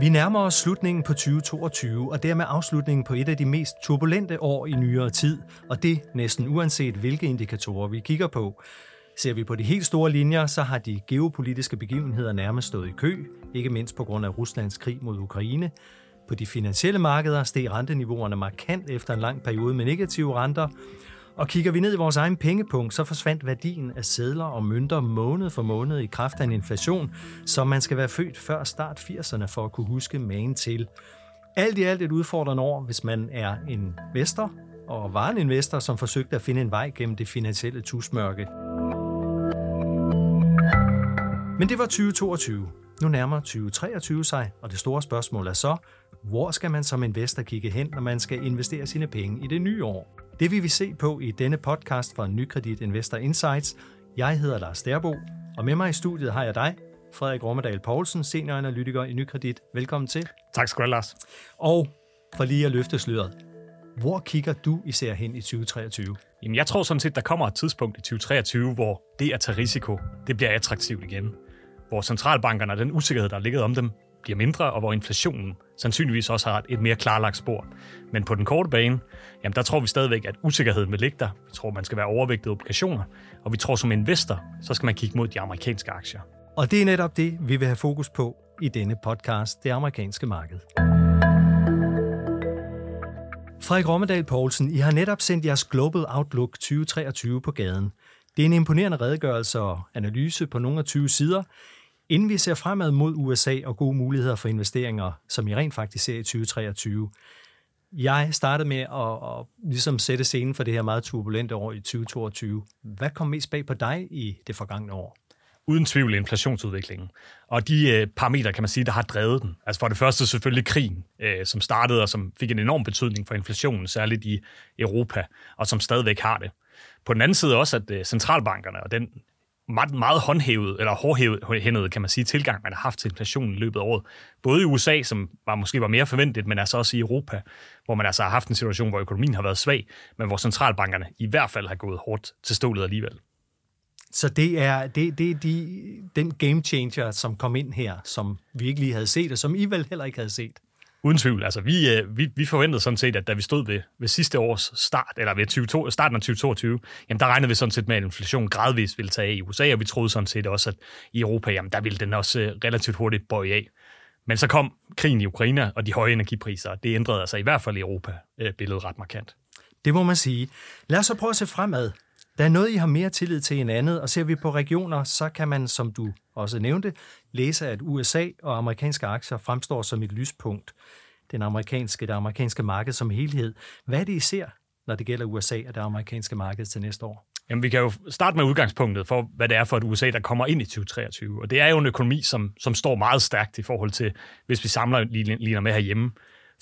Vi nærmer os slutningen på 2022, og dermed afslutningen på et af de mest turbulente år i nyere tid, og det næsten uanset hvilke indikatorer vi kigger på. Ser vi på de helt store linjer, så har de geopolitiske begivenheder nærmest stået i kø, ikke mindst på grund af Ruslands krig mod Ukraine. På de finansielle markeder steg renteniveauerne markant efter en lang periode med negative renter, og kigger vi ned i vores egen pengepunkt, så forsvandt værdien af sedler og mønter måned for måned i kraft af en inflation, som man skal være født før start 80'erne for at kunne huske magen til. Alt i alt et udfordrende år, hvis man er en investor og var en investor, som forsøgte at finde en vej gennem det finansielle tusmørke. Men det var 2022. Nu nærmer 2023 sig, og det store spørgsmål er så, hvor skal man som investor kigge hen, når man skal investere sine penge i det nye år? Det vil vi se på i denne podcast fra Nykredit Investor Insights. Jeg hedder Lars Derbo, og med mig i studiet har jeg dig, Frederik Rommedal Poulsen, senioranalytiker i Nykredit. Velkommen til. Tak skal du have, Lars. Og for lige at løfte sløret, hvor kigger du især hen i 2023? Jamen, jeg tror sådan set, der kommer et tidspunkt i 2023, hvor det at tage risiko, det bliver attraktivt igen. Hvor centralbankerne og den usikkerhed, der er ligget om dem, bliver mindre, og hvor inflationen sandsynligvis også har et mere klarlagt spor. Men på den korte bane, jamen der tror vi stadigvæk, at usikkerheden vil ligge der. Vi tror, man skal være overvægtet obligationer, og vi tror som investor, så skal man kigge mod de amerikanske aktier. Og det er netop det, vi vil have fokus på i denne podcast, det amerikanske marked. Frederik Rommedal Poulsen, I har netop sendt jeres Global Outlook 2023 på gaden. Det er en imponerende redegørelse og analyse på nogle af 20 sider. Inden vi ser fremad mod USA og gode muligheder for investeringer, som I rent faktisk ser i 2023, jeg startede med at, at ligesom sætte scenen for det her meget turbulente år i 2022. Hvad kom mest bag på dig i det forgangne år? Uden tvivl inflationsudviklingen. Og de øh, parametre, kan man sige, der har drevet den. Altså for det første selvfølgelig krigen, øh, som startede og som fik en enorm betydning for inflationen, særligt i Europa, og som stadigvæk har det. På den anden side også, at øh, centralbankerne og den meget, meget håndhævet, eller hårdhændet, kan man sige, tilgang, man har haft til inflationen i løbet af året. Både i USA, som var, måske var mere forventet, men altså også i Europa, hvor man altså har haft en situation, hvor økonomien har været svag, men hvor centralbankerne i hvert fald har gået hårdt til stålet alligevel. Så det er, det, det er de, den game changer, som kom ind her, som vi ikke lige havde set, og som I vel heller ikke havde set. Uden tvivl. Altså, vi, øh, vi, vi forventede sådan set, at da vi stod ved, ved sidste års start, eller ved 20, starten af 2022, jamen der regnede vi sådan set med, at inflation gradvist ville tage af i USA, og vi troede sådan set også, at i Europa, jamen der ville den også øh, relativt hurtigt bøje af. Men så kom krigen i Ukraine og de høje energipriser, det ændrede altså i hvert fald i Europa øh, billedet ret markant. Det må man sige. Lad os så prøve at se fremad. Der er noget, I har mere tillid til end andet, og ser vi på regioner, så kan man, som du også nævnte, læse, at USA og amerikanske aktier fremstår som et lyspunkt. Den amerikanske, det amerikanske marked som helhed. Hvad er det, I ser, når det gælder USA og det amerikanske marked til næste år? Jamen, vi kan jo starte med udgangspunktet for, hvad det er for et USA, der kommer ind i 2023. Og det er jo en økonomi, som, som står meget stærkt i forhold til, hvis vi samler ligner med herhjemme.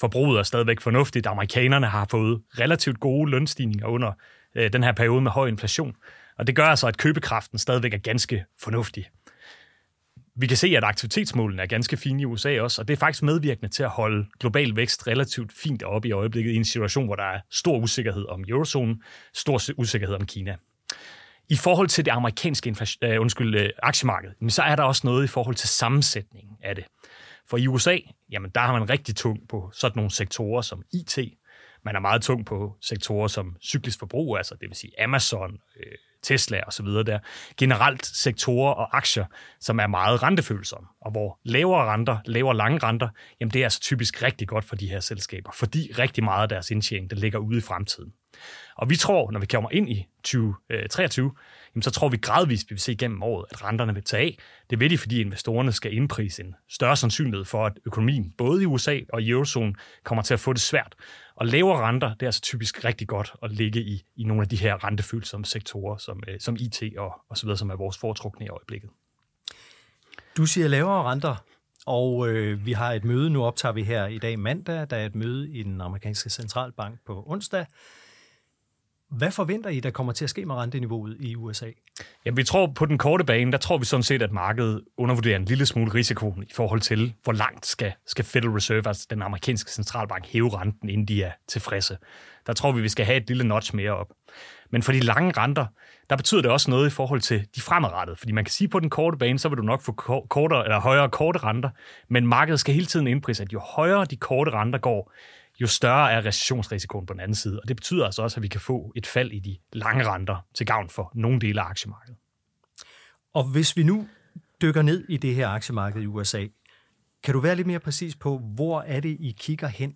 Forbruget er stadigvæk fornuftigt. Amerikanerne har fået relativt gode lønstigninger under øh, den her periode med høj inflation. Og det gør altså, at købekraften stadigvæk er ganske fornuftig. Vi kan se, at aktivitetsmålene er ganske fine i USA også, og det er faktisk medvirkende til at holde global vækst relativt fint oppe i øjeblikket i en situation, hvor der er stor usikkerhed om eurozonen, stor usikkerhed om Kina. I forhold til det amerikanske uh, undskyld, øh, aktiemarked, så er der også noget i forhold til sammensætningen af det. For i USA, jamen der har man rigtig tung på sådan nogle sektorer som IT, man er meget tung på sektorer som cyklisk forbrug, altså det vil sige Amazon, øh, Tesla og så videre der. Generelt sektorer og aktier, som er meget rentefølsomme, og hvor lavere renter, lavere lange renter, jamen det er altså typisk rigtig godt for de her selskaber, fordi rigtig meget af deres indtjening, der ligger ude i fremtiden. Og vi tror, når vi kommer ind i 2023, øh, jamen så tror vi gradvist, vi vil se igennem året, at renterne vil tage af. Det vil de, fordi investorerne skal indprise en større sandsynlighed for, at økonomien både i USA og i eurozonen kommer til at få det svært. Og lavere renter, det er altså typisk rigtig godt at ligge i, i nogle af de her rentefølsomme sektorer, som, øh, som IT og, og så videre, som er vores foretrukne i øjeblikket. Du siger lavere renter, og øh, vi har et møde, nu optager vi her i dag mandag, der er et møde i den amerikanske centralbank på onsdag. Hvad forventer I, der kommer til at ske med renteniveauet i USA? Ja, vi tror på den korte bane, der tror vi sådan set, at markedet undervurderer en lille smule risikoen i forhold til, hvor langt skal, skal Federal Reserve, altså den amerikanske centralbank, hæve renten, inden de er tilfredse. Der tror vi, vi skal have et lille notch mere op. Men for de lange renter, der betyder det også noget i forhold til de fremadrettede. Fordi man kan sige, at på den korte bane, så vil du nok få kortere, eller højere korte renter, men markedet skal hele tiden indprise, at jo højere de korte renter går, jo større er recessionsrisikoen på den anden side. Og det betyder altså også, at vi kan få et fald i de lange renter til gavn for nogle dele af aktiemarkedet. Og hvis vi nu dykker ned i det her aktiemarked i USA, kan du være lidt mere præcis på, hvor er det, I kigger hen?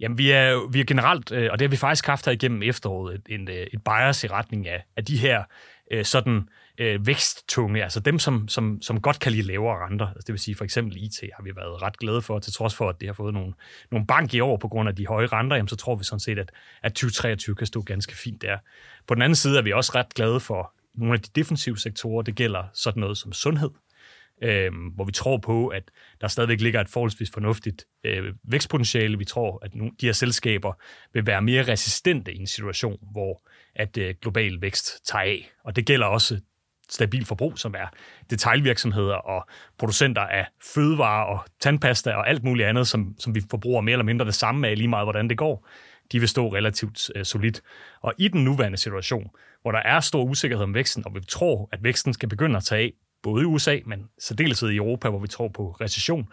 Jamen, vi er, vi er generelt, øh, og det har vi faktisk haft her igennem efteråret, et, et, et bias i retning af, af de her øh, sådan øh, væksttunge, altså dem, som, som, som godt kan lide lavere renter. Altså det vil sige for eksempel IT har vi været ret glade for, til trods for, at det har fået nogle, nogle bank i år på grund af de høje renter, jamen, så tror vi sådan set, at, at 2023 kan stå ganske fint der. På den anden side er vi også ret glade for nogle af de defensive sektorer. Det gælder sådan noget som sundhed, øh, hvor vi tror på, at der stadigvæk ligger et forholdsvis fornuftigt øh, vækstpotentiale. Vi tror, at nogle, de her selskaber vil være mere resistente i en situation, hvor at øh, global vækst tager af. Og det gælder også stabil forbrug, som er detaljvirksomheder og producenter af fødevarer og tandpasta og alt muligt andet, som, som vi forbruger mere eller mindre det samme af, lige meget hvordan det går, de vil stå relativt øh, solidt. Og i den nuværende situation, hvor der er stor usikkerhed om væksten, og vi tror, at væksten skal begynde at tage af, både i USA, men særdeleshed i Europa, hvor vi tror på recession,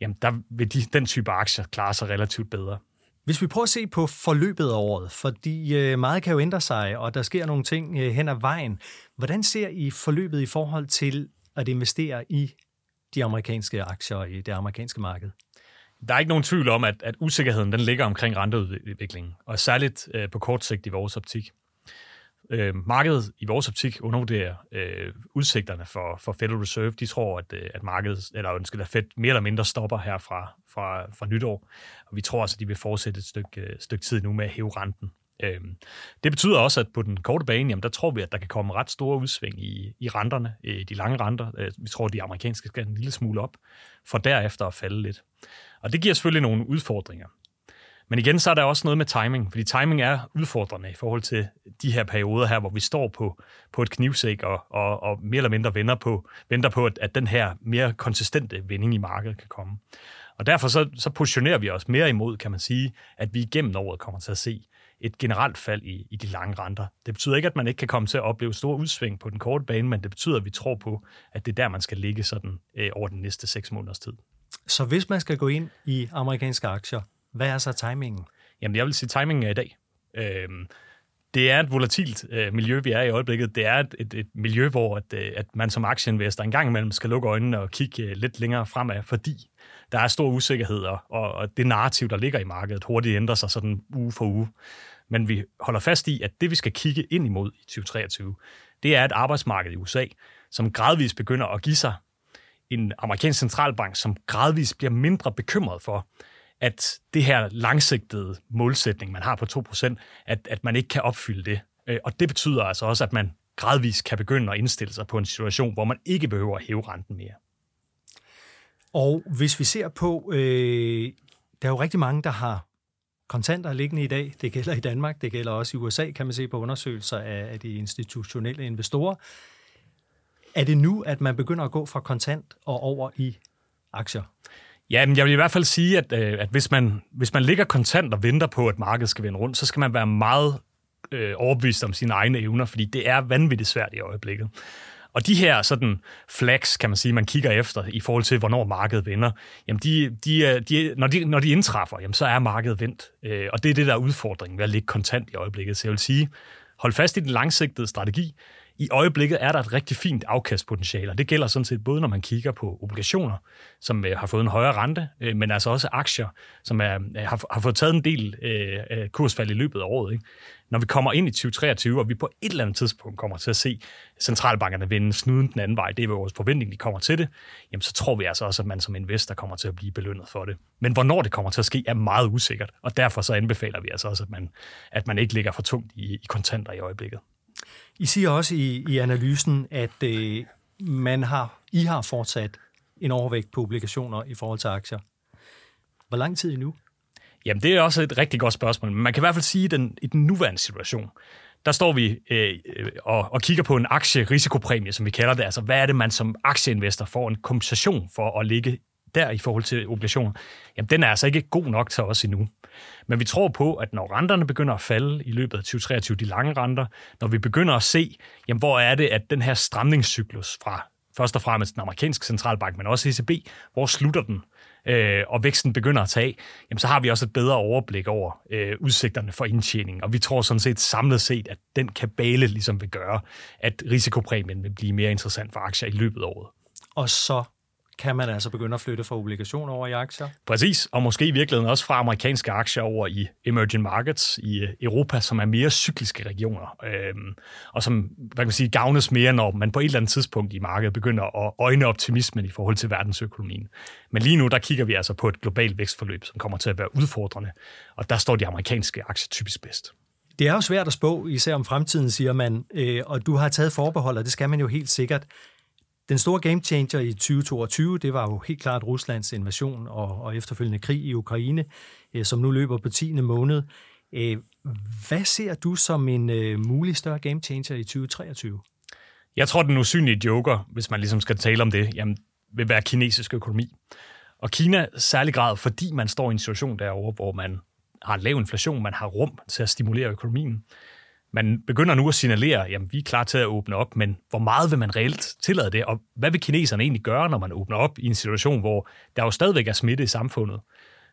jamen der vil de, den type aktier klare sig relativt bedre. Hvis vi prøver at se på forløbet af året, fordi øh, meget kan jo ændre sig, og der sker nogle ting øh, hen ad vejen. Hvordan ser I forløbet i forhold til at investere i de amerikanske aktier i det amerikanske marked? Der er ikke nogen tvivl om, at, at usikkerheden den ligger omkring renteudviklingen, og særligt øh, på kort sigt i vores optik. Øh, markedet i vores optik undervurderer øh, udsigterne for, for Federal Reserve. De tror, at, øh, at markedet, eller ønsker, at Fed mere eller mindre stopper her fra, fra, fra nytår. Og vi tror altså, at de vil fortsætte et stykke, øh, stykke tid nu med at hæve renten. Øh, det betyder også, at på den korte bane, jamen, der tror vi, at der kan komme ret store udsving i, i renterne, i de lange renter. Øh, vi tror, at de amerikanske skal en lille smule op, for derefter at falde lidt. Og det giver selvfølgelig nogle udfordringer. Men igen, så er der også noget med timing, fordi timing er udfordrende i forhold til de her perioder her, hvor vi står på, på et knivsæk og, og, og mere eller mindre venter på, venter på at, at den her mere konsistente vending i markedet kan komme. Og derfor så, så positionerer vi os mere imod, kan man sige, at vi igennem året kommer til at se et generelt fald i, i de lange renter. Det betyder ikke, at man ikke kan komme til at opleve store udsving på den korte bane, men det betyder, at vi tror på, at det er der, man skal ligge sådan øh, over den næste seks måneders tid. Så hvis man skal gå ind i amerikanske aktier, hvad er så timingen? Jamen, jeg vil sige, timingen er i dag. Øhm, det er et volatilt øh, miljø, vi er i øjeblikket. Det er et, et, et miljø, hvor at, øh, at man som aktieinvestor en gang imellem skal lukke øjnene og kigge øh, lidt længere fremad, fordi der er stor usikkerhed, og, og det narrativ, der ligger i markedet, hurtigt ændrer sig sådan uge for uge. Men vi holder fast i, at det, vi skal kigge ind imod i 2023, det er et arbejdsmarked i USA, som gradvist begynder at give sig en amerikansk centralbank, som gradvist bliver mindre bekymret for, at det her langsigtede målsætning, man har på 2%, at, at man ikke kan opfylde det. Øh, og det betyder altså også, at man gradvist kan begynde at indstille sig på en situation, hvor man ikke behøver at hæve renten mere. Og hvis vi ser på, øh, der er jo rigtig mange, der har kontanter liggende i dag. Det gælder i Danmark, det gælder også i USA, kan man se på undersøgelser af, af de institutionelle investorer. Er det nu, at man begynder at gå fra kontant og over i aktier? Ja, men jeg vil i hvert fald sige, at, øh, at hvis, man, hvis man ligger kontant og venter på, at markedet skal vende rundt, så skal man være meget øh, overbevist om sine egne evner, fordi det er vanvittigt svært i øjeblikket. Og de her sådan flags, kan man sige, man kigger efter i forhold til, hvornår markedet vender, jamen de, de, øh, de, når, de, når de indtræffer, jamen så er markedet vendt. Øh, og det er det, der er udfordringen ved at ligge kontant i øjeblikket. Så jeg vil sige, hold fast i den langsigtede strategi, i øjeblikket er der et rigtig fint afkastpotentiale, og det gælder sådan set både, når man kigger på obligationer, som øh, har fået en højere rente, øh, men altså også aktier, som er, øh, har, har fået taget en del øh, øh, kursfald i løbet af året. Ikke? Når vi kommer ind i 2023, og vi på et eller andet tidspunkt kommer til at se centralbankerne vende snuden den anden vej, det er vores forventning, de kommer til det, jamen så tror vi altså også, at man som investor kommer til at blive belønnet for det. Men hvornår det kommer til at ske, er meget usikkert, og derfor så anbefaler vi altså også, at man, at man ikke ligger for tungt i, i kontanter i øjeblikket. I siger også i, i analysen, at øh, man har, I har fortsat en overvægt på obligationer i forhold til aktier. Hvor lang tid endnu? Jamen, det er også et rigtig godt spørgsmål. Men man kan i hvert fald sige, at den, i den nuværende situation, der står vi øh, og, og kigger på en aktierisikopræmie, som vi kalder det. Altså, hvad er det, man som aktieinvestor får en kompensation for at ligge der i forhold til obligationer? Jamen, den er altså ikke god nok til os endnu. Men vi tror på, at når renterne begynder at falde i løbet af 2023, de lange renter, når vi begynder at se, jamen, hvor er det, at den her stramningscyklus fra først og fremmest den amerikanske centralbank, men også ECB, hvor slutter den, øh, og væksten begynder at tage, jamen så har vi også et bedre overblik over øh, udsigterne for indtjening, og vi tror sådan set samlet set, at den kabale ligesom vil gøre, at risikopræmien vil blive mere interessant for aktier i løbet af året. Og så kan man altså begynde at flytte fra obligationer over i aktier. Præcis, og måske i virkeligheden også fra amerikanske aktier over i emerging markets i øh, Europa, som er mere cykliske regioner, øhm, og som hvad kan man sige, gavnes mere, når man på et eller andet tidspunkt i markedet begynder at øjne optimismen i forhold til verdensøkonomien. Men lige nu, der kigger vi altså på et globalt vækstforløb, som kommer til at være udfordrende, og der står de amerikanske aktier typisk bedst. Det er jo svært at spå, især om fremtiden, siger man, øh, og du har taget forbehold, og det skal man jo helt sikkert. Den store game changer i 2022, det var jo helt klart Ruslands invasion og, og efterfølgende krig i Ukraine, øh, som nu løber på 10. måned. Øh, hvad ser du som en øh, mulig større game changer i 2023? Jeg tror, den usynlige joker, hvis man ligesom skal tale om det, jamen, vil være kinesisk økonomi. Og Kina særlig grad, fordi man står i en situation derovre, hvor man har lav inflation, man har rum til at stimulere økonomien man begynder nu at signalere, jamen vi er klar til at åbne op, men hvor meget vil man reelt tillade det, og hvad vil kineserne egentlig gøre, når man åbner op i en situation, hvor der jo stadigvæk er smitte i samfundet?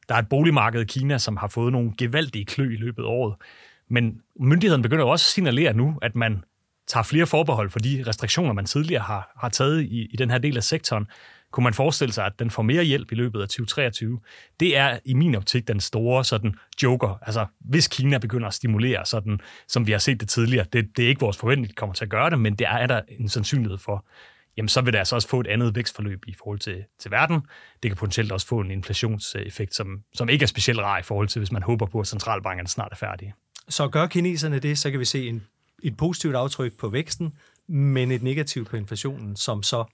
Der er et boligmarked i Kina, som har fået nogle gevaldige klø i løbet af året, men myndigheden begynder også at signalere nu, at man tager flere forbehold for de restriktioner, man tidligere har, har taget i, i den her del af sektoren, kunne man forestille sig, at den får mere hjælp i løbet af 2023? Det er i min optik den store sådan joker. Altså, hvis Kina begynder at stimulere sådan, som vi har set det tidligere, det, det er ikke vores forventning, at kommer til at gøre det, men det er, er der en sandsynlighed for, jamen så vil det altså også få et andet vækstforløb i forhold til, til verden. Det kan potentielt også få en inflationseffekt, som, som ikke er specielt rar i forhold til, hvis man håber på, at centralbankerne snart er færdige. Så gør kineserne det, så kan vi se en, et positivt aftryk på væksten, men et negativt på inflationen, som så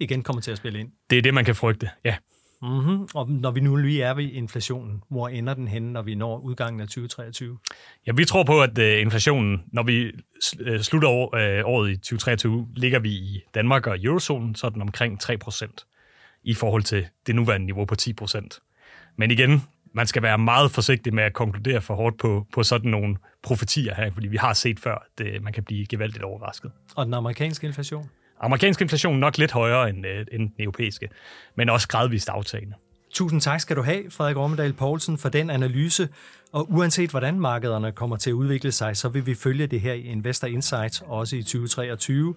igen kommer til at spille ind. Det er det, man kan frygte, ja. Mm-hmm. Og når vi nu lige er ved inflationen, hvor ender den henne, når vi når udgangen af 2023? Ja, vi tror på, at uh, inflationen, når vi uh, slutter år, uh, året i 2023, ligger vi i Danmark og eurozonen sådan omkring 3% i forhold til det nuværende niveau på 10% Men igen, man skal være meget forsigtig med at konkludere for hårdt på, på sådan nogle profetier her, fordi vi har set før, at man kan blive gevaldigt overrasket. Og den amerikanske inflation? Amerikansk inflation nok lidt højere end, øh, end den europæiske, men også gradvist aftagende. Tusind tak skal du have, Frederik Ormedal Poulsen, for den analyse. Og uanset hvordan markederne kommer til at udvikle sig, så vil vi følge det her i Investor Insights også i 2023.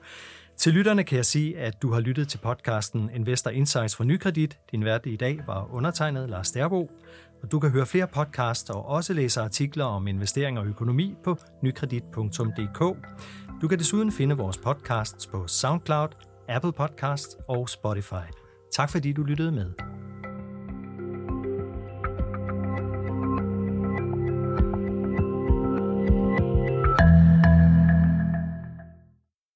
Til lytterne kan jeg sige, at du har lyttet til podcasten Investor Insights for Nykredit. Din vært i dag var undertegnet Lars Derbo. Og du kan høre flere podcasts og også læse artikler om investering og økonomi på nykredit.dk. Du kan desuden finde vores podcasts på SoundCloud, Apple Podcasts og Spotify. Tak fordi du lyttede med.